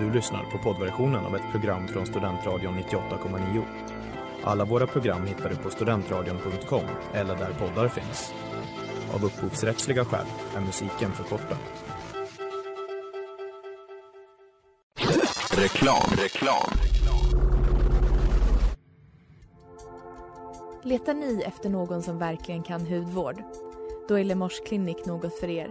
Du lyssnar på poddversionen av ett program från Studentradion 98,9. Alla våra program hittar du på studentradion.com eller där poddar finns. Av upphovsrättsliga skäl är musiken förkortad. Reklam, reklam. Letar ni efter någon som verkligen kan hudvård? Då är Lemors klinik något för er.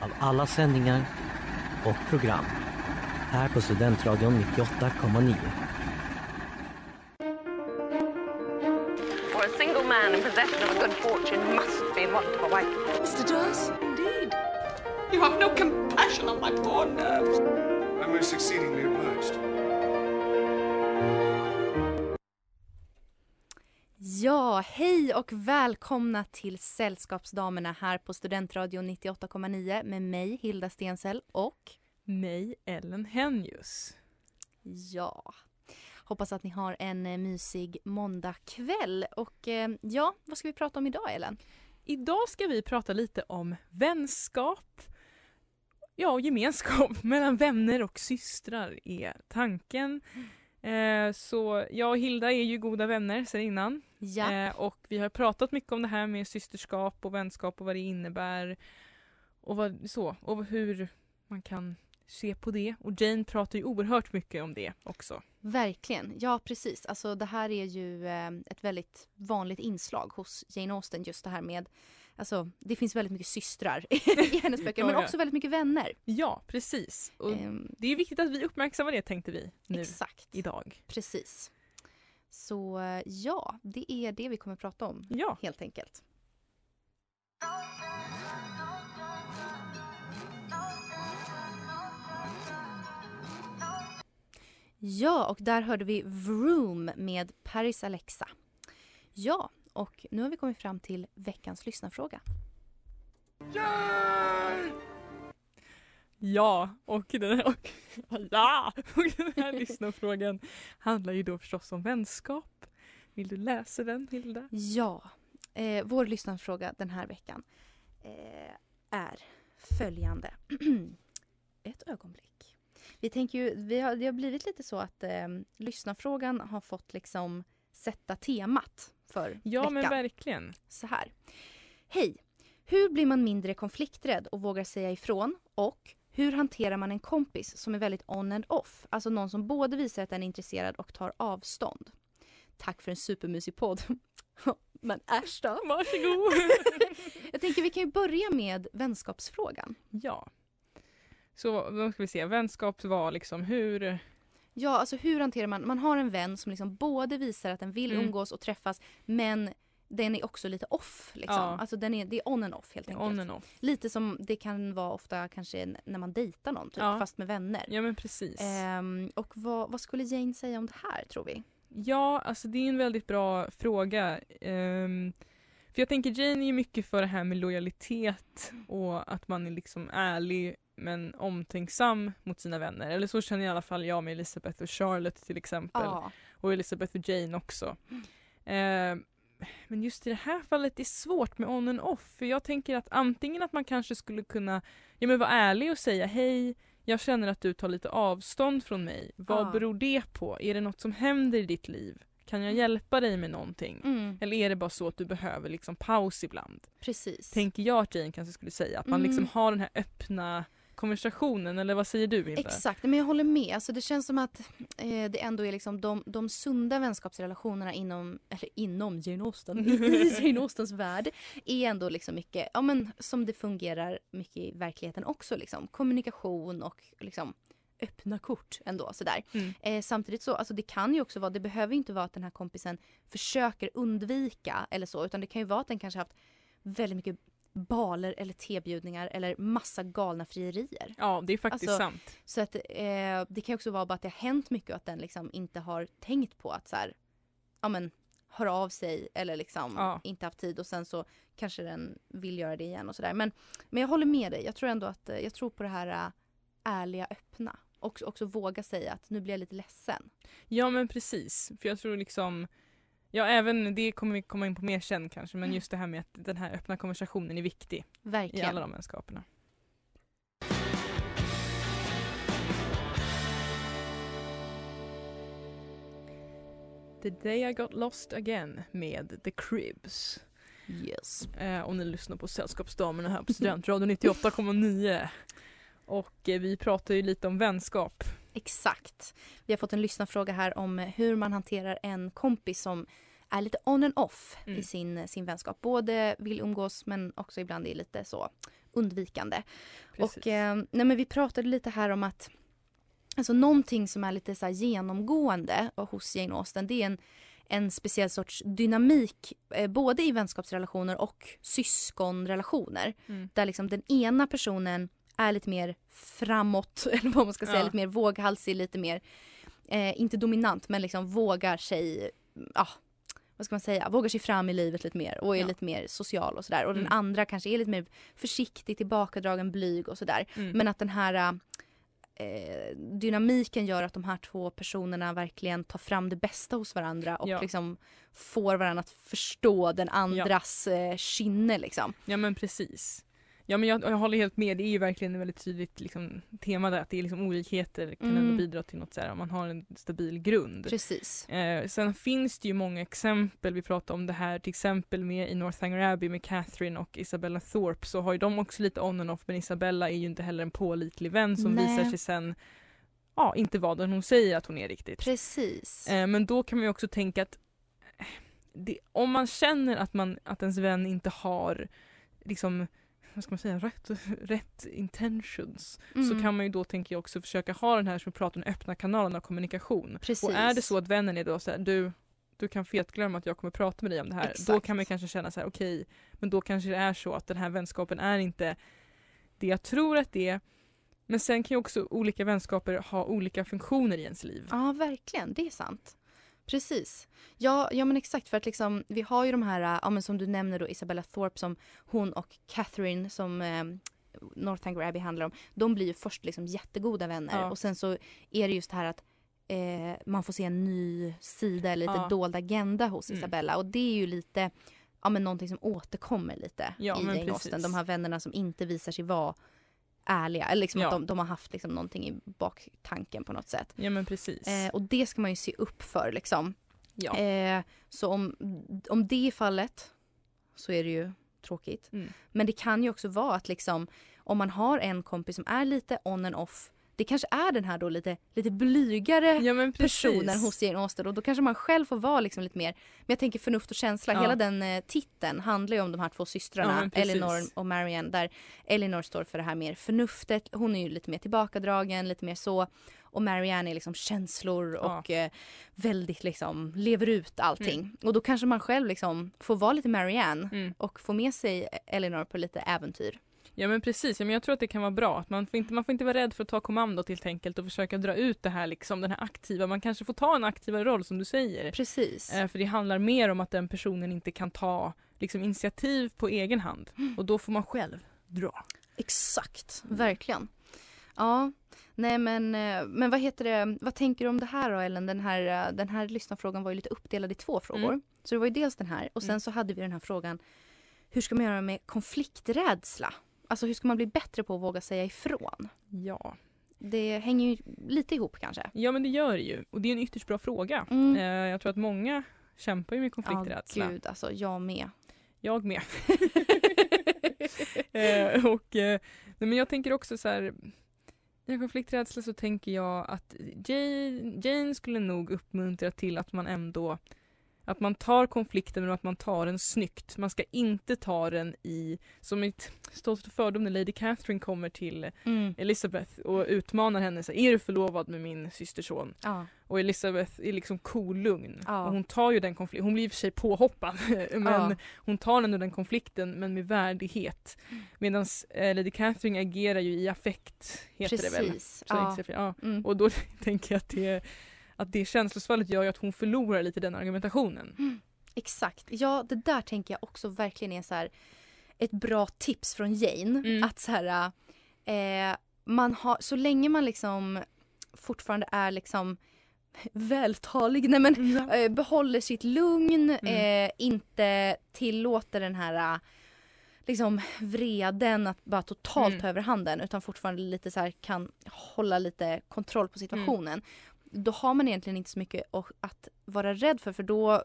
av alla sändningar och program här på Studentradion 98,9. For a single man in possession of a good fortune must be in want of a wife. Mr. Darcy, indeed. You have no compassion on my poor nerves. I'm most exceedingly obliged. Ja, hej och välkomna till Sällskapsdamerna här på Studentradion 98,9 med mig Hilda Stensell och mig, Ellen Henjus. ja, hoppas att ni har en eh, mysig måndagkväll och eh, ja, vad ska vi prata om idag Ellen? Idag ska vi prata lite om vänskap, ja och gemenskap mellan vänner och systrar är tanken. Eh, så jag och Hilda är ju goda vänner sedan innan. Ja, Eh, och vi har pratat mycket om det här med systerskap och vänskap och vad det innebär. Och, vad, så, och hur man kan se på det. Och Jane pratar ju oerhört mycket om det också. verkligen. Ja, precis. Alltså det här är ju eh, ett väldigt vanligt inslag hos Jane Austen just det här med Alltså det finns väldigt mycket systrar i hennes böcker men också väldigt mycket vänner. Ja, precis. Och Ehm, det är viktigt att vi uppmärksammar det tänkte vi nu exakt. idag. Precis. Så ja, det är det vi kommer att prata om Ja, helt enkelt. Ja, och där hörde vi Vroom med Paris Alexa. Ja, och nu har vi kommit fram till veckans lyssnarfråga. ja och den här, och, ja, och den här lyssnarfrågan handlar ju då förstås om vänskap. Vill du läsa den Hilda? Ja, eh, vår lyssnarfråga den här veckan eh, är följande. Ett ögonblick. Vi tänker ju, vi har, det har blivit lite så att eh, lyssnarfrågan har fått liksom sätta temat för Ja veckan. men verkligen. så här. Hej! Hur blir man mindre konflikträdd och vågar säga ifrån? Och hur hanterar man en kompis som är väldigt on and off? Alltså någon som både visar att den är intresserad och tar avstånd. Tack för en supermysig podd. Men äsch då. Varsågod. Jag tänker vi kan ju börja med vänskapsfrågan. ja. Så då ska vi se, vänskap var liksom hur... Ja, alltså hur hanterar man, man har en vän som liksom både visar att den vill Mm. umgås och träffas men den är också lite off liksom. Ja. Alltså den är, det är on and off helt enkelt. On and off. Lite som det kan vara ofta kanske när man dejtar någon typ, Ja. fast med vänner. Ja men precis. Ehm, och vad, vad skulle Jane säga om det här tror vi? Ja, alltså det är en väldigt bra fråga. Ehm, för jag tänker Jane är ju mycket för det här med lojalitet och att man är liksom ärlig men omtänksam mot sina vänner. Eller så känner i alla fall jag med Elizabeth och Charlotte till exempel. Ja. Och Elizabeth och Jane också. Ehm, men just i det här fallet är det svårt med on and off. För jag tänker att antingen att man kanske skulle kunna ja, men vara ärlig och säga hej, jag känner att du tar lite avstånd från mig. Vad Ja. beror det på? Är det något som händer i ditt liv? Kan jag hjälpa dig med någonting? Mm, Eller är det bara så att du behöver liksom paus ibland? precis. Tänker jag att Jane kanske skulle säga. Att man Mm. liksom har den här öppna konversationen. Eller vad säger du Hilda? Exakt, men jag håller med. Alltså det känns som att eh, det ändå är liksom de, de sunda vänskapsrelationerna inom, eller inom Jane Austen, i Jane Austens värld, är ändå liksom mycket, ja men som det fungerar mycket i verkligheten också liksom. Kommunikation och liksom öppna kort ändå sådär. Mm. Eh, samtidigt så, alltså det kan ju också vara, det behöver inte vara att den här kompisen försöker undvika eller så, utan det kan ju vara att den kanske haft väldigt mycket baler eller tebjudningar eller massa galna frierier. Ja, det är faktiskt Alltså, sant. Så att eh, det kan också vara bara att det har hänt mycket och att den liksom inte har tänkt på att så här, ja men hör av sig eller liksom Ja. inte haft tid och sen så kanske den vill göra det igen och sådär. Men, men jag håller med dig. Jag tror ändå att eh, jag tror på det här eh, ärliga, öppna. Och också våga säga att nu blir jag lite ledsen. Ja men precis, för jag tror liksom Ja även det kommer vi komma in på mer sen kanske men just det här med att den här öppna konversationen är viktig i Verkligen. alla de vänskaperna. The day I got lost again med The Cribs. Yes. Eh, och ni lyssnar på Sällskapsdamerna här på Studentradion 98,9. Och eh, vi pratar ju lite om vänskap. Exakt. Vi har fått en lyssnarfråga här om hur man hanterar en kompis som är lite on and off Mm. i sin, sin vänskap. Både vill umgås men också ibland är lite så undvikande. Precis. Och eh, nej men vi pratade lite här om att alltså någonting som är lite så här genomgående hos Jane Austen det är en, en speciell sorts dynamik eh, både i vänskapsrelationer och syskonrelationer. Mm. Där liksom den ena personen är lite mer framåt, eller vad man ska säga, Ja. lite mer våghalsig, lite mer, eh, inte dominant men liksom vågar sig, ja, vad ska man säga, vågar sig fram i livet lite mer och är Ja. lite mer social och sådär. Och den Mm. andra kanske är lite mer försiktig, tillbakadragen, blyg och sådär. Mm. Men att den här eh, dynamiken gör att de här två personerna verkligen tar fram det bästa hos varandra och Ja. liksom får varandra att förstå den andras eh, kynne liksom. Ja men precis. Ja men jag, jag håller helt med, det är ju verkligen ett väldigt tydligt liksom, tema där att det är liksom olikheter kan Mm. ändå bidra till något så här, om man har en stabil grund. Precis. Eh, sen finns det ju många exempel, vi pratade om det här till exempel med i Northanger Abbey med Catherine och Isabella Thorpe så har ju de också lite on and off men Isabella är ju inte heller en pålitlig vän som Nej. visar sig sen ja, inte vara den hon säger att hon är riktigt. Precis. Eh, men då kan man ju också tänka att eh, det, om man känner att, man, att ens vän inte har liksom vad ska man säga, rätt, rätt intentions så Mm. kan man ju då tänker jag också försöka ha den här som vi pratar om öppna kanalen av kommunikation. Precis. Och är det så att vännen är då så här, du, du kan fetglömma att jag kommer prata med dig om det här. Då Exakt. kan man kanske känna så här, okej, men då kanske det är så att den här vänskapen är inte det jag tror att det är. Men sen kan ju också olika vänskaper ha olika funktioner i ens liv. Ja, verkligen. Det är sant. Precis. Ja, ja men exakt för att liksom, vi har ju de här, äh, ja, men som du nämner då Isabella Thorpe som hon och Catherine som eh, Northanger Abbey handlar om. De blir ju först liksom jättegoda vänner Ja. och sen så är det just det här att eh, man får se en ny sida eller lite Ja. dold agenda hos Mm. Isabella och det är ju lite ja, men någonting som återkommer lite Ja, i Jane. Austen. De här vännerna som inte visar sig vara ärliga eller liksom Ja. att de, de har haft liksom någonting i baktanken på något sätt. Ja men precis. Eh, och det ska man ju se upp för liksom. ja. Eh, så om, om det är fallet så är det ju tråkigt. Mm. Men det kan ju också vara att liksom om man har en kompis som är lite on and off. Det kanske är den här då lite, lite blygare ja personen hos Jane Austen och då kanske man själv får vara liksom lite mer, men jag tänker förnuft och känsla, Ja. hela den eh, titeln handlar ju om de här två Ja, systrarna, precis. Elinor och Marianne, där Elinor står för det här mer förnuftet, hon är ju lite mer tillbakadragen, lite mer så och Marianne är liksom känslor Ja. och eh, väldigt liksom lever ut allting. Och då kanske man själv liksom får vara lite Marianne Mm. och få med sig Elinor på lite äventyr. Ja men precis, men jag tror att det kan vara bra. Att man, får inte, man får inte vara rädd för att ta kommandot helt enkelt och försöka dra ut det här liksom, den här aktiva, man kanske får ta en aktivare roll som du säger. Precis. Eh, för det handlar mer om att den personen inte kan ta liksom, initiativ på egen hand och då får man själv dra. Exakt, verkligen. Ja, nej men, eh, men vad heter det, vad tänker du om det här då Ellen? Den här, eh, den här lyssnarfrågan var ju lite uppdelad i två frågor. Mm. Så det var ju dels den här och sen Mm. så hade vi den här frågan, hur ska man göra med konflikträdsla? Alltså hur ska man bli bättre på att våga säga ifrån? Ja. Det hänger ju lite ihop kanske. ja men det gör det ju och det är en ytterst bra fråga. Mm. Eh, jag tror att många kämpar ju med Ja, konflikträdsla. gud alltså, jag med. Jag med. eh, och, eh, nej, men jag tänker också så här. I konflikträdsla så tänker jag att Jane, Jane skulle nog uppmuntra till att man ändå Att man tar konflikten men att man tar den snyggt. Man ska inte ta den i, som Stolthet och fördom när Lady Catherine kommer till Mm. Elizabeth och utmanar henne. Så, är du förlovad med min systerson? Ja. Och Elizabeth är liksom kolugn. Ja. Och hon tar ju den konflikten, hon blir i och för sig påhoppad men Ja. hon tar ändå den konflikten men med värdighet. Medan eh, Lady Catherine agerar ju i affekt, heter det väl? Precis. Ja. Mm. Och då tänker jag att det, att det känslosvallet gör ju att hon förlorar lite den argumentationen. Exakt. Ja, det där tänker jag också verkligen är så här ett bra tips från Jane. Mm. Att så här, eh, man har, så länge man liksom fortfarande är liksom vältalig, nej men eh, behåller sitt lugn, Mm. eh, inte tillåter den här eh, liksom vreden att bara totalt Mm. ta över handen utan fortfarande lite så här kan hålla lite kontroll på situationen. Då har man egentligen inte så mycket att- att vara rädd för för då,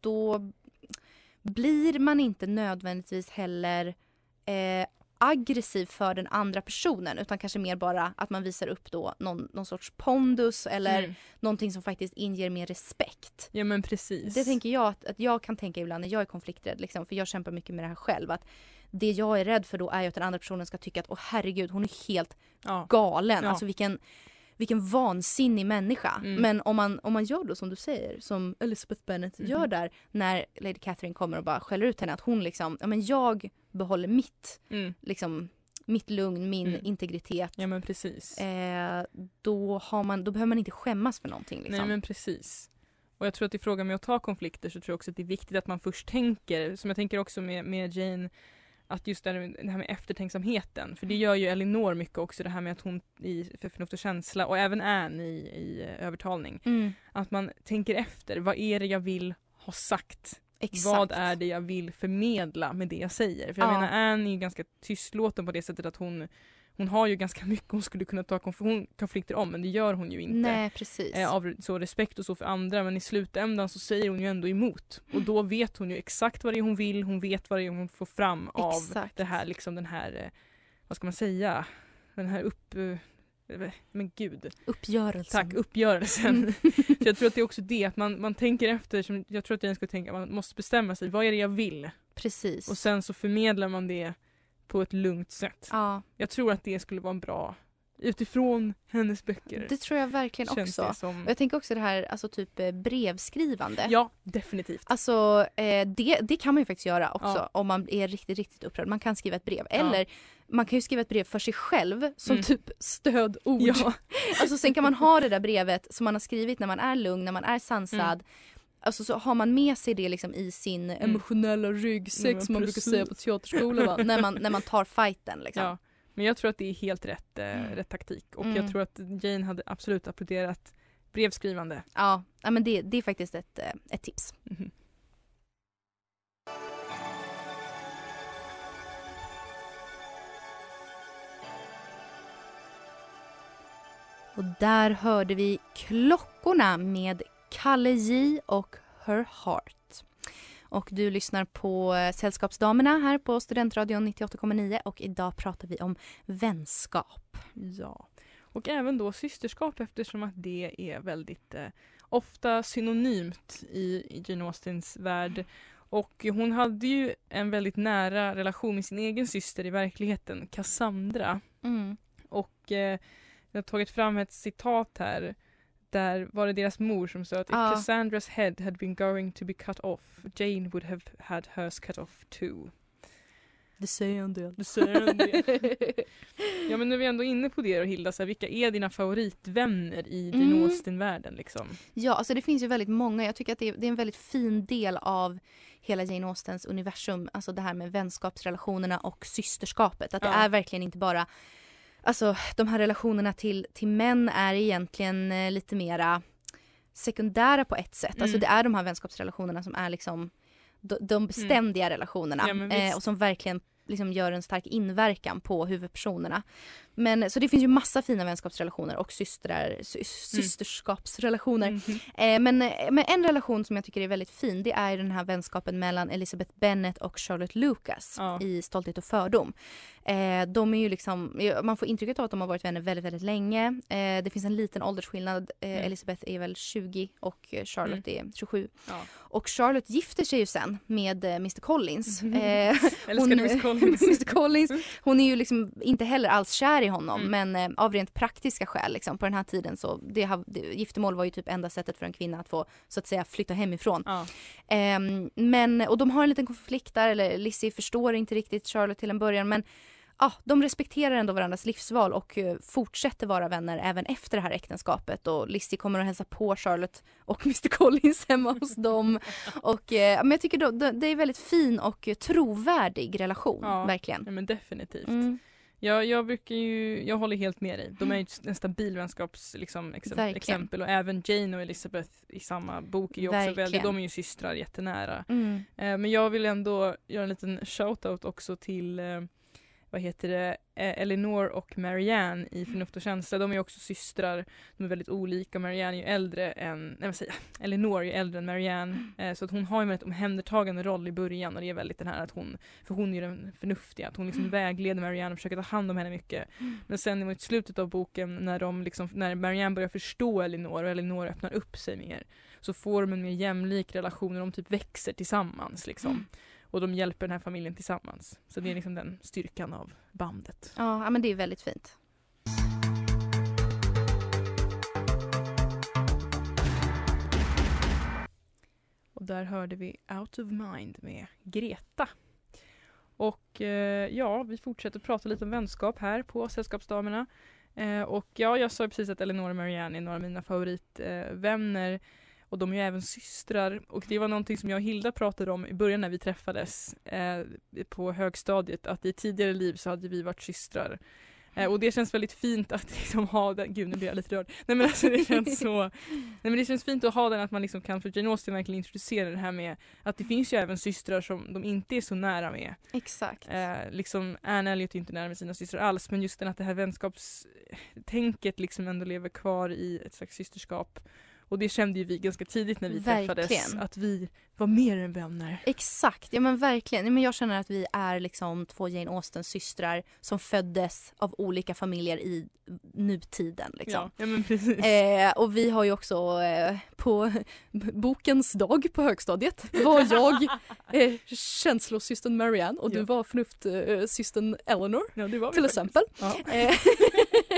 då blir man inte nödvändigtvis heller eh, aggressiv för den andra personen utan kanske mer bara att man visar upp då någon, någon sorts pondus eller Mm. någonting som faktiskt inger mer respekt. Ja men precis. Det tänker jag att, att jag kan tänka ibland när jag är konflikträdd, liksom, för jag kämpar mycket med det här själv. Att det jag är rädd för då är ju att den andra personen ska tycka att åh herregud hon är helt ja. galen. Ja. Alltså vilken, vilken vansinnig människa. Mm. Men om man, om man gör då som du säger, som Elizabeth Bennet Mhm. gör där när Lady Catherine kommer och bara skäller ut henne. Att hon liksom, ja men jag behåller mitt, Mm. liksom, mitt lugn, min Mm. integritet. ja men precis. Eh, då, har man, då behöver man inte skämmas för någonting. Liksom. Nej men precis. Och jag tror att i frågan med att ta konflikter så tror jag också att det är viktigt att man först tänker, som jag tänker också med, med Jane, att just det här, med- eftertänksamheten. För det gör ju Elinor mycket också, det här med att hon i för förnuft och känsla och även Anne i, i eh, övertalning. Mm, Att man tänker efter, vad är det jag vill ha sagt? exakt. Vad är det jag vill förmedla med det jag säger? För jag Ja. menar Anne är ju ganska tystlåten på det sättet att hon hon har ju ganska mycket hon skulle kunna ta konflikter om men det gör hon ju inte. Nej precis. Eh, av så respekt och så för andra men i slutändan så säger hon ju ändå emot. Och då vet hon ju exakt vad det är hon vill, hon vet vad det är hon får fram av Exakt. det här liksom den här, eh, vad ska man säga, den här upp... eh, Men gud. Uppgörelsen. Tack, uppgörelsen. Mm. så jag tror att det är också det, att man, man tänker efter, som jag tror att jag ska tänka, man måste bestämma sig, vad är det jag vill? Precis. Och sen så förmedlar man det på ett lugnt sätt. ja, Jag tror att det skulle vara en bra, utifrån hennes böcker. det tror jag verkligen också. som. Jag tänker också det här alltså typ eh, brevskrivande. Ja, definitivt. Alltså eh, det, det kan man ju faktiskt göra också Ja. om man är riktigt, riktigt upprörd. Man kan skriva ett brev. Ja. Eller man kan ju skriva ett brev för sig själv som Mm. typ stödord. Ja, Alltså sen kan man ha det där brevet som man har skrivit när man är lugn, när man är sansad. Mm. Alltså så har man med sig det liksom i sin emotionella ryggsäck Ja, som man brukar säga på teaterskolan när, man, när man tar fighten liksom. ja. Men jag tror att det är helt rätt, eh, Mm. rätt taktik. Och Mm. jag tror att Jane hade absolut applåderat brevskrivande. Ja, ja men det, det är faktiskt ett, eh, ett tips. Mhm. Och där hörde vi Klockorna med Kalle J och Her Heart. Och du lyssnar på eh, Sällskapsdamerna här på Studentradion 98,9 och idag pratar vi om vänskap. Ja. Och även då systerskap eftersom att det är väldigt eh, ofta synonymt i, Jane Austens värld. Och hon hade ju en väldigt nära relation med sin egen syster i verkligheten, Cassandra. Mm. Och eh, jag har tagit fram ett citat här. Där var det deras mor som sa att Ja. if Cassandra's head had been going to be cut off, Jane would have had hers cut off too. Det säger en del. Det säger en del. Ja men nu är vi ändå inne på det och Hilda, så här, vilka är dina favoritvänner i Mm. Austen-världen liksom? Ja, alltså det finns ju väldigt många. Jag tycker att det är, det är en väldigt fin del av hela Jane Austens universum. Alltså det här med vänskapsrelationerna och systerskapet. Att det Ja. är verkligen inte bara Alltså de här relationerna till, till män är egentligen eh, lite mera sekundära på ett sätt. Alltså Mm. det är de här vänskapsrelationerna som är liksom de, de beständiga relationerna. Ja, eh, och som verkligen liksom gör en stark inverkan på huvudpersonerna. Men så det finns ju massa fina vänskapsrelationer och systrar, sy, systerskapsrelationer. Mhm. Eh, men, men en relation som jag tycker är väldigt fin det är den här vänskapen mellan Elizabeth Bennet och Charlotte Lucas Ja. i Stolthet och fördom. Eh, de är ju liksom, man får intrycket av att de har varit vänner väldigt, väldigt länge. Eh, det finns en liten åldersskillnad. Eh, Mm. Elizabeth är väl 20 och eh, Charlotte är 27. Ja. Och Charlotte gifter sig ju sen med eh, Mr Collins. Mhm. Eh, Älskade Miss Collins. Mr Collins. Hon är ju liksom inte heller alls kär i honom Mm. men eh, av rent praktiska skäl liksom, på den här tiden så det, har- det, giftermål var ju typ enda sättet för en kvinna att få så att säga flytta hemifrån. Ja. Ehm, men, och de har en liten konflikt där, eller Lizzie förstår inte riktigt Charlotte till en början men ja, de respekterar ändå varandras livsval och eh, fortsätter vara vänner även efter det här äktenskapet och Lizzie kommer att hälsa på Charlotte och Mr Collins hemma hos dem. Och, eh, men jag tycker då, det är en väldigt fin och eh, trovärdig relation, Ja. verkligen. ja men definitivt. Mm, Jag, jag brukar ju, jag håller helt med dig. De är ju en stabil vänskaps liksom, exempel, Verkligen. exempel och även Jane och Elizabeth i samma bok är ju också Verkligen. väldigt, de är ju systrar jättenära. mm, Eh, men jag vill ändå göra en liten shoutout också till eh, vad heter det, eh, Eleanor och Marianne i Förnuft och känsla. De är också systrar. De är väldigt olika. Marianne är ju äldre än, nej vad säger jag, Eleanor är ju äldre än Marianne. Eh, så att hon har ju en väldigt omhändertagande roll i början och det är väldigt den här att hon, för hon är ju den förnuftiga, att hon liksom vägleder Marianne och försöker ta hand om henne mycket. Men sen mot slutet av boken när de liksom, när Marianne börjar förstå Elinor och Elinor öppnar upp sig mer så får de en mer jämlik relation och de typ växer tillsammans liksom. Och de hjälper den här familjen tillsammans. Så det är liksom den styrkan av bandet. ja, men det är väldigt fint. Och där hörde vi Out of Mind med Greta. Och eh, ja, vi fortsätter prata lite om vänskap här på Sällskapsdamerna. Eh, och ja, jag sa precis att Eleanor och Marianne är några av mina favoritvänner. Eh. Och de är ju även systrar. Och det var någonting som jag och Hilda pratade om i början när vi träffades eh, på högstadiet. Att i tidigare liv så hade vi varit systrar. Eh, och det känns väldigt fint att liksom ha den, gud nu blir jag lite rörd. Nej men alltså det känns så, nej men det känns fint att ha den att man liksom kan för Jane Austen verkligen introducera det här med att det finns ju även systrar som de inte är så nära med. Exakt. Eh, liksom Anne Elliot är inte nära med sina systrar alls men just den att det här vänskapstänket liksom ändå lever kvar i ett slags systerskap. Och det kände ju vi ganska tidigt när vi träffades Verkligen. att vi var mer än vänner. Exakt, ja men verkligen. Men jag känner att vi är liksom två Jane Austens systrar som föddes av olika familjer i nutiden. Liksom. Ja, ja men precis. Eh, och vi har ju också eh, på bokens dag på högstadiet var jag eh, känslosystern Marianne och du Ja. var förnuftsystern Eleanor ja, till faktiskt. exempel. Ja.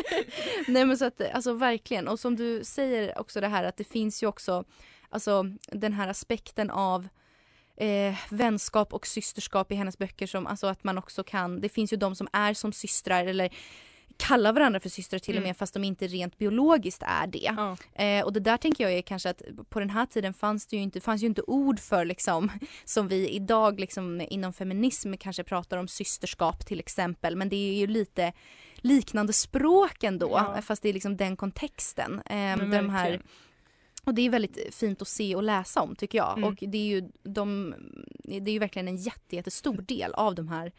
Nej men så att alltså verkligen. Och som du säger också det här att det finns ju också alltså den här aspekten av eh, vänskap och systerskap i hennes böcker som alltså att man också kan, det finns ju de som är som systrar eller kallar varandra för systrar till och Mm. med fast de inte rent biologiskt är det. Ja. Eh, och det där tänker jag är kanske att på den här tiden fanns det ju inte, fanns ju inte ord för liksom som vi idag liksom inom feminism kanske pratar om systerskap till exempel men det är ju lite liknande språk ändå Ja. fast det är liksom den kontexten. Eh, de här, och det är väldigt fint att se och läsa om tycker jag Mm. och det är ju de, det är ju verkligen en jätte, jättestor del av de här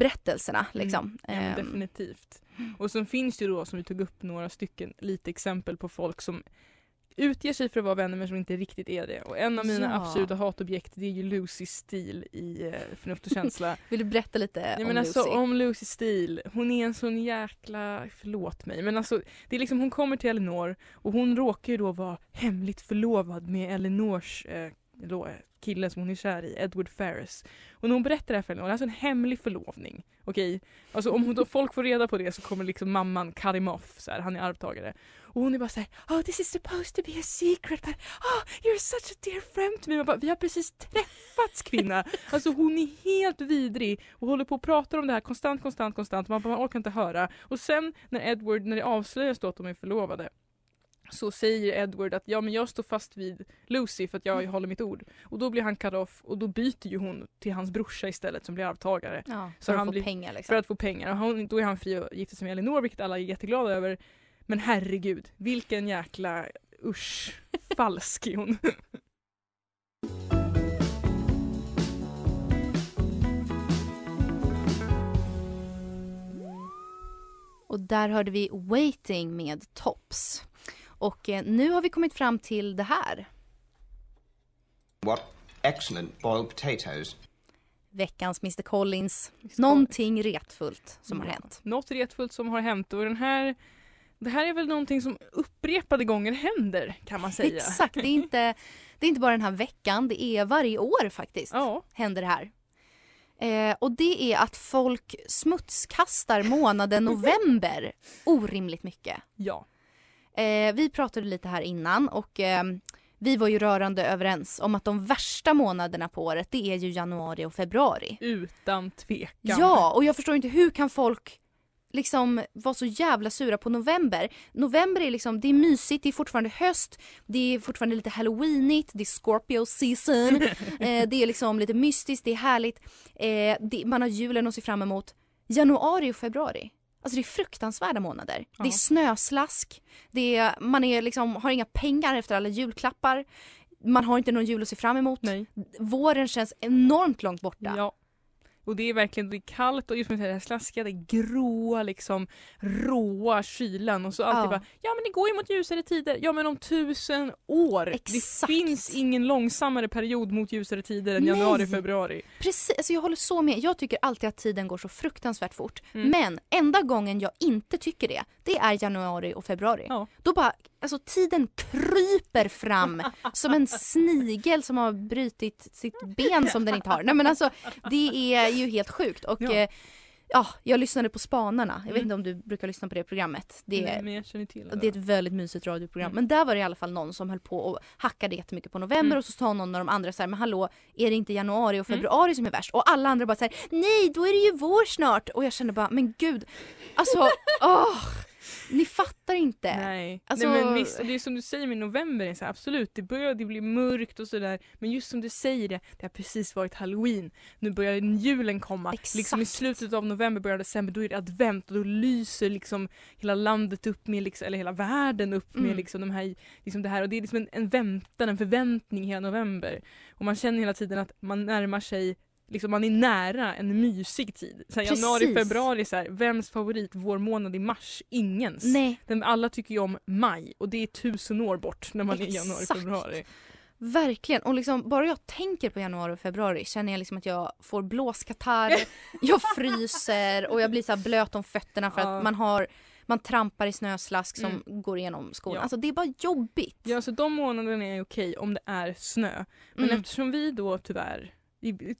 berättelserna liksom. Ja, men Ehm, definitivt. Och sen finns det ju då, som vi tog upp några stycken, lite exempel på folk som utger sig för att vara vänner men som inte riktigt är det. Och en av mina Ja. absoluta hatobjekt det är ju Lucy Steele i eh, Förnuft och känsla. Vill du berätta lite Nej, om men alltså Lucy? om Lucy Steele, hon är en sån jäkla, förlåt mig, men alltså det är liksom hon kommer till Eleanor och hon råkar ju då vara hemligt förlovad med Eleanors eh, killen som hon är kär i, Edward Ferris. Och när hon berättar det här för Eleanor, det är alltså en hemlig förlovning. Okej? Alltså om hon då, folk får reda på det så kommer liksom mamman cut him off, så här, han är arvtagare. Och hon är bara såhär, oh this is supposed to be a secret but oh you're such a dear friend to me. Bara, vi har precis träffats kvinna. Alltså hon är helt vidrig och håller på och pratar om det här konstant, konstant, konstant. Man, bara, man orkar inte höra. Och sen när Edward, när det avslöjas då att de är förlovade så säger Edward att ja men jag står fast vid Lucy för att jag håller mitt ord. Och då blir han cut off och då byter ju hon till hans brorsa istället som blir arvtagare. Ja, Så för han att få blir- pengar liksom. För att få pengar. Och då är han fri att gifta sig med Elinor vilket alla är jätteglada över. Men herregud, vilken jäkla usch. Falsk hon. Och där hörde vi Waiting med Tops. Och eh, nu har vi kommit fram till det här. What excellent boiled potatoes. veckans Mr Collins. Någonting retfullt som har hänt. Något retfullt som har hänt och den här det här är väl någonting som upprepade gånger händer kan man säga. Exakt, det är, inte, det är inte bara den här veckan, det är varje år faktiskt Ja, händer det här. Eh, och det är att folk smutskastar månaden november orimligt mycket. ja. Eh, vi pratade lite här innan och eh, vi var ju rörande överens om att de värsta månaderna på året det är ju januari och februari. Utan tvekan. Ja, och jag förstår inte hur kan folk liksom vara så jävla sura på november. November är liksom, det är mysigt, det är fortfarande höst, det är fortfarande lite halloweenigt, det är Scorpio season, eh, det är liksom lite mystiskt, det är härligt, eh, det, man har julen att se fram emot. Januari och februari, alltså det är fruktansvärda månader. Ja. Det är snöslask, det är, man är liksom, har inga pengar efter alla julklappar, man har inte någon jul att se fram emot. Nej. Våren känns enormt långt borta. Ja. Och det är verkligen det är kallt och just med det här slaskiga, det gråa liksom råa kylan och så alltid Ja. bara ja men det går ju mot ljusare tider. Ja men om tusen år. Exakt. Det finns ingen långsammare period mot ljusare tider än Nej. januari, februari. Precis, alltså jag håller så med. Jag tycker alltid att tiden går så fruktansvärt fort. Mm. Men enda gången jag inte tycker det, det är januari och februari. Ja. Då bara, alltså tiden kryper fram som en snigel som har brutit sitt ben som den inte har. Nej men alltså det är ju helt sjukt och Ja. ja. ja, jag lyssnade på Spanarna. Jag vet Mm. inte om du brukar lyssna på det programmet. Det Nej, är, känner till det är ett väldigt mysigt radioprogram. Mm. Men där var det i alla fall någon som höll på och hackade jättemycket på november Mm. och så sa någon av de andra så här, men hallå, är det inte januari och Mm. februari som är värst? Och alla andra bara så här, nej då är det ju vår snart. Och jag kände bara, men gud, alltså, åh, ni fattar inte. Nej. Alltså- Nej men visst, det är som du säger med november, är så här, absolut det börjar det blir mörkt och sådär men just som du säger det, det har precis varit halloween, nu börjar julen komma. Exakt. Liksom i slutet av november, början av december, då är det advent och då lyser liksom hela landet upp med, liksom, eller hela världen upp med Mm. liksom de här, liksom det här och det är liksom en, en väntan, en förväntning hela november. Och man känner hela tiden att man närmar sig Liksom man är nära en mysig tid. Så januari, februari, så här, vems favorit vårmånad i mars? Ingens. Nej, Den, alla tycker ju om maj och det är tusen år bort när man är i januari, Exakt. februari. verkligen. Och liksom, bara jag tänker på januari och februari känner jag liksom att jag får blåskatarr, jag fryser och jag blir så blöt om fötterna för Ja. att man har man trampar i snöslask som går igenom skon. Ja. Alltså det är bara jobbigt. Ja, alltså de månaderna är okej om det är snö. Men Mm. eftersom vi då tyvärr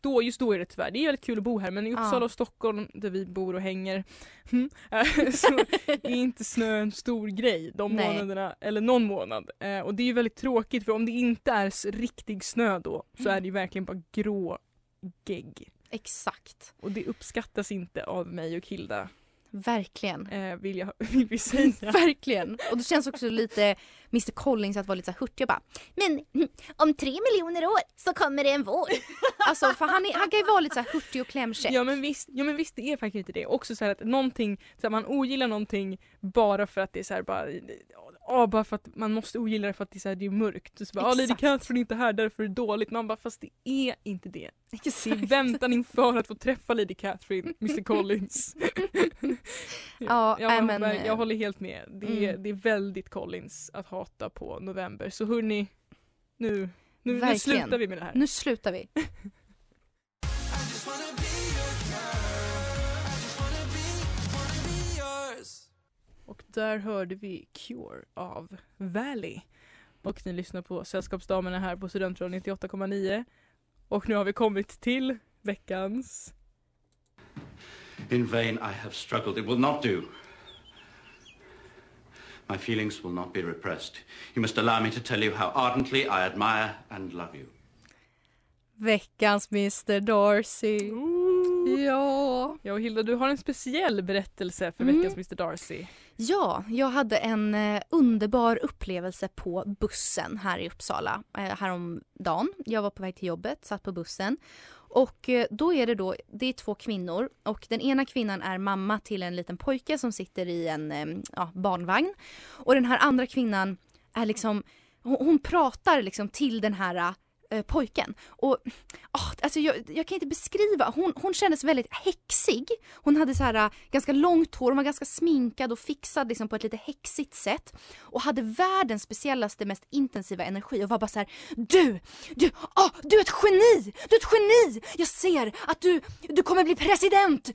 då, just då är det tyvärr, det är väldigt kul att bo här men i Uppsala och Stockholm där vi bor och hänger hmm, eh, så är inte snö en stor grej de Nej. månaderna, eller någon månad. Eh, och det är ju väldigt tråkigt för om det inte är riktig snö då så är det ju verkligen bara grå gegg. Exakt. Och det uppskattas inte av mig och Hilda Verkligen. eh, vill, jag, vill vi säga. Verkligen. Och det känns också lite Mr Collins att vara lite så hurtig bara Men mm, om tre miljoner år så kommer det en vår. Alltså för han, är, han kan ju vara lite så här hurtig och klämkäck. Ja men, visst, ja men visst det är faktiskt inte det. Också så att någonting, så här, man ogillar någonting bara för att det är så här bara Ja, bara för att man måste ogilla det för att det är, så här, det är mörkt. Och så bara, ah, Lady Exakt. Catherine är inte här därför är det dåligt. Man bara, fast det är inte det. Exakt. väntan inför att få träffa Lady Catherine, Mr Collins. Ja, jag, nej, håller- men, eh, jag håller helt med. Det är, mm. det är väldigt Collins att hata på november. Så hörni, nu, nu, nu slutar vi med det här. Nu slutar vi. Och där hörde vi Cure av Valley. Och ni lyssnar på Sällskapsdamerna här på Studentradion 98,9. Och nu har vi kommit till veckans... In vain I have struggled. It will not do. My feelings will not be repressed. You must allow me to tell you how ardently I admire and love you. Veckans Mr Darcy. Ja. Ja och Hilda, du har en speciell berättelse för Mm. veckans Mr Darcy. Ja, jag hade en eh, underbar upplevelse på bussen här i Uppsala eh, häromdagen. Jag var på väg till jobbet, satt på bussen. Och eh, då är det då, det är två kvinnor och den ena kvinnan är mamma till en liten pojke som sitter i en ja, barnvagn. Och den här andra kvinnan är liksom, hon, hon pratar liksom till den här eh, pojken. Och oh, alltså jag, jag kan inte beskriva, hon, hon kändes väldigt häxig. Hon hade så här eh, ganska långt hår, hon var ganska sminkad och fixad liksom, på ett lite häxigt sätt. Och hade världens speciellaste, mest intensiva energi och var bara så här: Du! Du, oh, du är ett geni! Du är ett geni! Jag ser att du, du kommer bli president!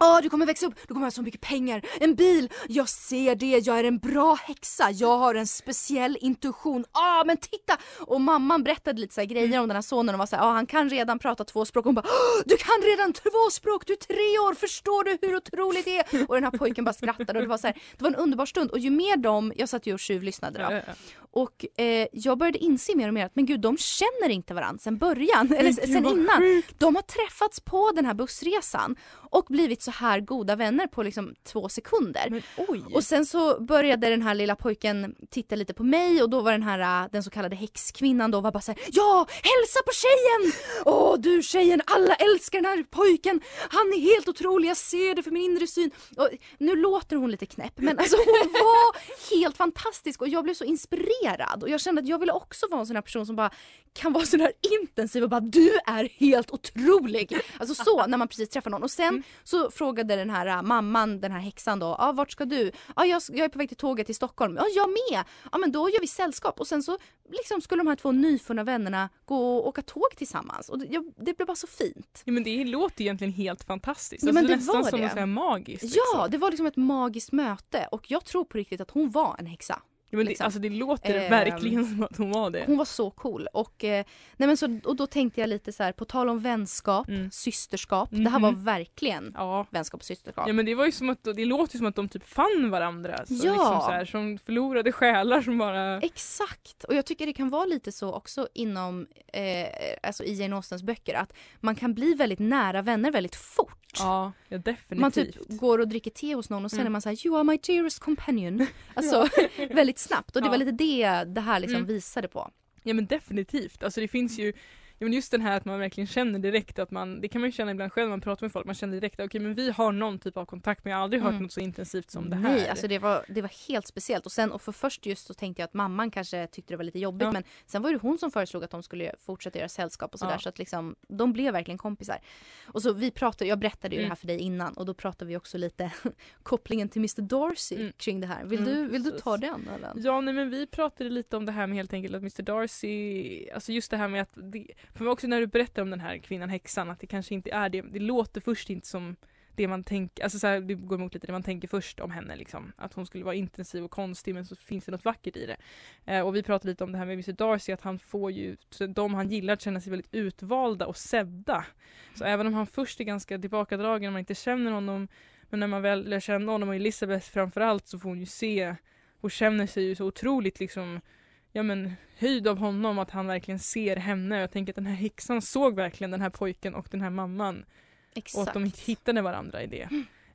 Ja, du kommer växa upp, du kommer ha så mycket pengar, en bil, jag ser det, jag är en bra häxa, jag har en speciell intuition, ah, men titta! Och mamman berättade lite så grejer om den här sonen. Och var så ja ah, han kan redan prata två språk, hon bara du kan redan två språk, du är tre år, förstår du hur otroligt det är? Och den här pojken bara skrattade. Och det var så här, det var en underbar stund. Och ju mer de, jag satt ju och tjuvlyssnade då, och eh, jag började inse mer och mer att men gud de känner inte varandra sen början, eller sen innan. De har träffats på den här bussresan och blivit så här goda vänner på liksom två sekunder. Men! Och sen så började den här lilla pojken titta lite på mig och då var den här äh, den så kallade häxkvinnan då var bara såhär Ja! Hälsa på tjejen! Åh du tjejen, alla älskar den här pojken! Han är helt otrolig, jag ser det för min inre syn. Och nu låter hon lite knäpp men alltså hon var helt fantastisk och jag blev så inspirerad och jag kände att jag ville också vara en sån här person som bara kan vara så där intensiv och bara du är helt otrolig. Alltså så när man precis träffar någon och sen så frågade den här äh, mamman, den här häxan då, ah, vart ska du? Ah, jag, jag är på väg till tåget till Stockholm. Ja, jag med! Ja men då gör vi sällskap och sen så liksom skulle de här två nyfunna vännerna gå och åka tåg tillsammans och det, jag, det blev bara så fint. Ja, men det låter egentligen helt fantastiskt. Ja, men alltså, det nästan var som det. här magiskt. Ja, liksom. det var liksom ett magiskt möte och jag tror på riktigt att hon var en häxa. Ja, men det, liksom. alltså, det låter Ehm, verkligen som att hon var det. Hon var så cool och, eh, nej men så, och då tänkte jag lite så här på tal om vänskap, Mm. systerskap. Det här var Mhm. verkligen Ja. vänskap och systerskap. Ja men det var ju som att, det låter ju som att de typ fann varandra. Så Ja. liksom så här, som förlorade själar som bara... Exakt! Och jag tycker det kan vara lite så också inom eh, alltså i Jane Austens böcker att man kan bli väldigt nära vänner väldigt fort. Ja, ja definitivt. Man typ går och dricker te hos någon och sen Mm. är man såhär “You are my dearest companion”. Alltså väldigt snabbt och det Ja. var lite det det här liksom Mm. visade på. Ja men definitivt. Alltså det finns ju Ja, men just den här att man verkligen känner direkt att man, det kan man ju känna ibland själv när man pratar med folk, man känner direkt att okej men vi har någon typ av kontakt men jag har aldrig hört Mm. något så intensivt som det här. Nej, alltså det var, det var helt speciellt. Och sen och för först just så tänkte jag att mamman kanske tyckte det var lite jobbigt Ja. men sen var det hon som föreslog att de skulle fortsätta göra sällskap och sådär Ja. så att liksom de blev verkligen kompisar. Och så vi pratade, jag berättade ju Mm. det här för dig innan och då pratade vi också lite kopplingen till Mr Darcy Mm. kring det här. Vill, Mm, du, vill du ta den Ellen? Ja nej men vi pratade lite om det här med helt enkelt att Mr Darcy, alltså just det här med att, det, för också när du berättar om den här kvinnan häxan att det kanske inte är det, det låter först inte som det man tänker, alltså så här, det går emot lite det man tänker först om henne liksom. Att hon skulle vara intensiv och konstig men så finns det något vackert i det. Eh, och vi pratade lite om det här med Mr Darcy att han får ju, de han gillar att känna sig väldigt utvalda och sedda. Så även om han först är ganska tillbakadragen och man inte känner honom men när man väl lär känna honom och Elisabeth framförallt så får hon ju se och känner sig ju så otroligt liksom ja men höjd av honom att han verkligen ser henne. Jag tänker att den här häxan såg verkligen den här pojken och den här mamman Exakt. och att de hittade varandra i det.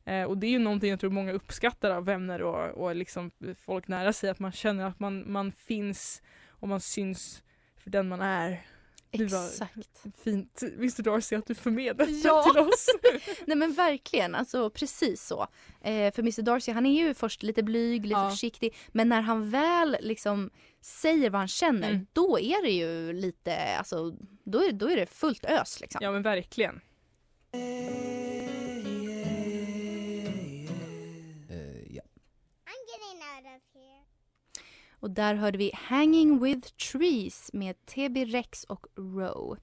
Eh, och det är ju någonting jag tror många uppskattar av vänner och, och liksom folk nära sig att man känner att man, man finns och man syns för den man är. Exakt. fint Mr Darcy att du förmedlade Ja. till oss. Nej men verkligen, alltså precis så. Eh, för Mr Darcy han är ju först lite blyg, lite Ja. försiktig men när han väl liksom säger vad han känner Mm. då är det ju lite, alltså då är, då är det fullt ös liksom. Ja men verkligen. ja. Och där hörde vi Hanging with Trees med TB Rex och Row.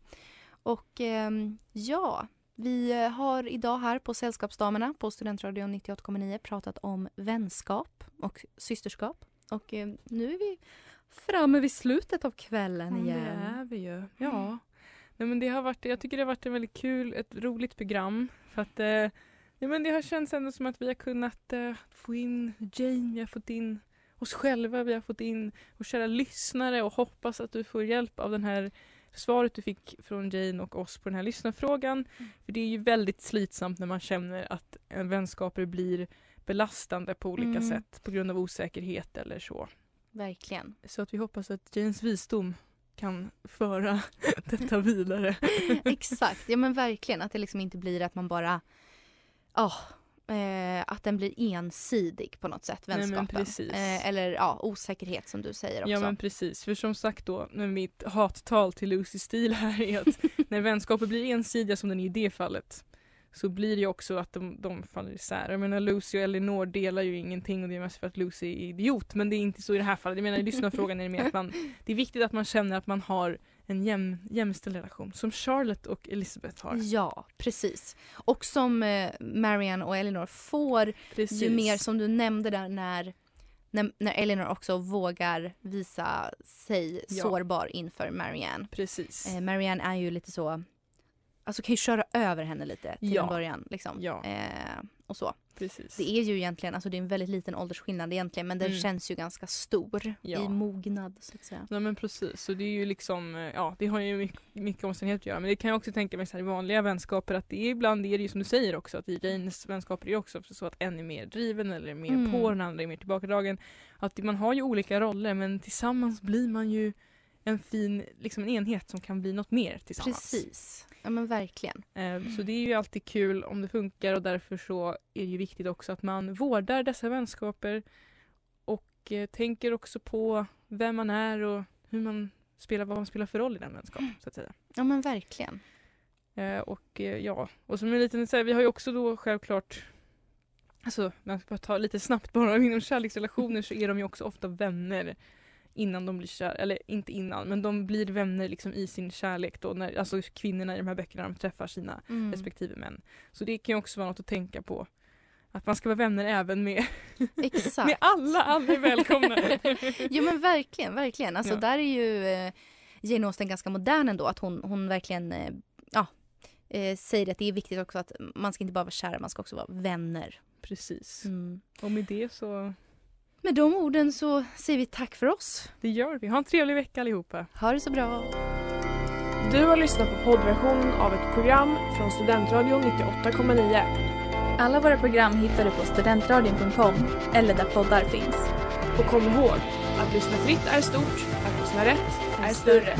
Och ehm, ja, vi eh, har idag här på Sällskapsdamerna på Studentradion 98,9 pratat om vänskap och systerskap. Och eh, nu är vi framme vid slutet av kvällen Ja, det igen. är vi ju. Ja. Nej, men det har varit, jag tycker det har varit en väldigt kul, ett roligt program. För att eh, ja, men det har känts ändå som att vi har kunnat eh, få in Jane, vi har fått in oss själva, vi har fått in våra kära lyssnare och hoppas att du får hjälp av den här svaret du fick från Jane och oss på den här lyssnarfrågan. För det är ju väldigt slitsamt när man känner att vänskaper blir belastande på olika Mm. sätt på grund av osäkerhet eller så. Verkligen. Så att vi hoppas att Janes visdom kan föra detta vidare. Exakt, ja men verkligen att det liksom inte blir att man bara, ja, eh, att den blir ensidig på något sätt, Nej, vänskapen. precis. Eh, eller ja, osäkerhet som du säger också. Ja men precis, för som sagt då med mitt hattal till Lucy Steele här är att när vänskaper blir ensidiga som den är i det fallet så blir det ju också att de, de faller isär. Jag menar Lucy och Elinor delar ju ingenting och det är mest för att Lucy är idiot men det är inte så i det här fallet. Jag menar i lyssnarfrågan är det mer att man, det är viktigt att man känner att man har en jäm, jämställd relation som Charlotte och Elizabeth har. Ja, precis. Och som eh, Marianne och Elinor får Precis. ju mer som du nämnde där när, när, när Elinor också vågar visa sig Ja. sårbar inför Marianne. Precis. Eh, Marianne är ju lite så, alltså kan ju köra över henne lite till Ja. en början. Liksom. Ja. Eh, och så. Precis. Det är ju egentligen, alltså det är en väldigt liten åldersskillnad egentligen men den Mm. känns ju ganska stor Ja. i mognad så att säga. Ja men precis, så det är ju liksom, eh, ja det har ju mycket, mycket omständigheter att göra men det kan jag också tänka mig så här, i vanliga vänskaper att det är ibland är det ju som du säger också att i Janes vänskaper är det också så att en är mer driven eller mer Mm. på den andra är mer tillbakadragen. Att man har ju olika roller men tillsammans blir man ju en fin liksom en enhet som kan bli något mer tillsammans. Precis, ja men verkligen. Eh, Så det är ju alltid kul om det funkar och därför så är det ju viktigt också att man vårdar dessa vänskaper och eh, tänker också på vem man är och hur man spelar, vad man spelar för roll i den vänskapen så att säga. Ja men verkligen. Eh, och ja, och som en liten så här, vi har ju också då självklart Alltså, jag ska ta lite snabbt bara, inom kärleksrelationer så är de ju också ofta vänner innan de blir kär, eller inte innan, men de blir vänner liksom i sin kärlek då, när, alltså kvinnorna i de här böckerna, de träffar sina Mm. respektive män. Så det kan ju också vara något att tänka på. Att man ska vara vänner även med, Exakt. med alla, alla är välkomna. Jo men verkligen, verkligen. Alltså Ja. där är ju eh, Jane Austen ganska modern ändå. Att hon, hon verkligen eh, ja, eh, säger att det är viktigt också att man ska inte bara vara kära, man ska också vara vänner. Precis. Mm. Och med det så, Med de orden så säger vi tack för oss. det gör vi. Ha en trevlig vecka allihopa. Ha det så bra. Du har lyssnat på poddversion av ett program från Studentradion 98,9. Alla våra program hittar du på studentradion.com eller där poddar finns. Och kom ihåg, att lyssna fritt är stort, att lyssna rätt är större.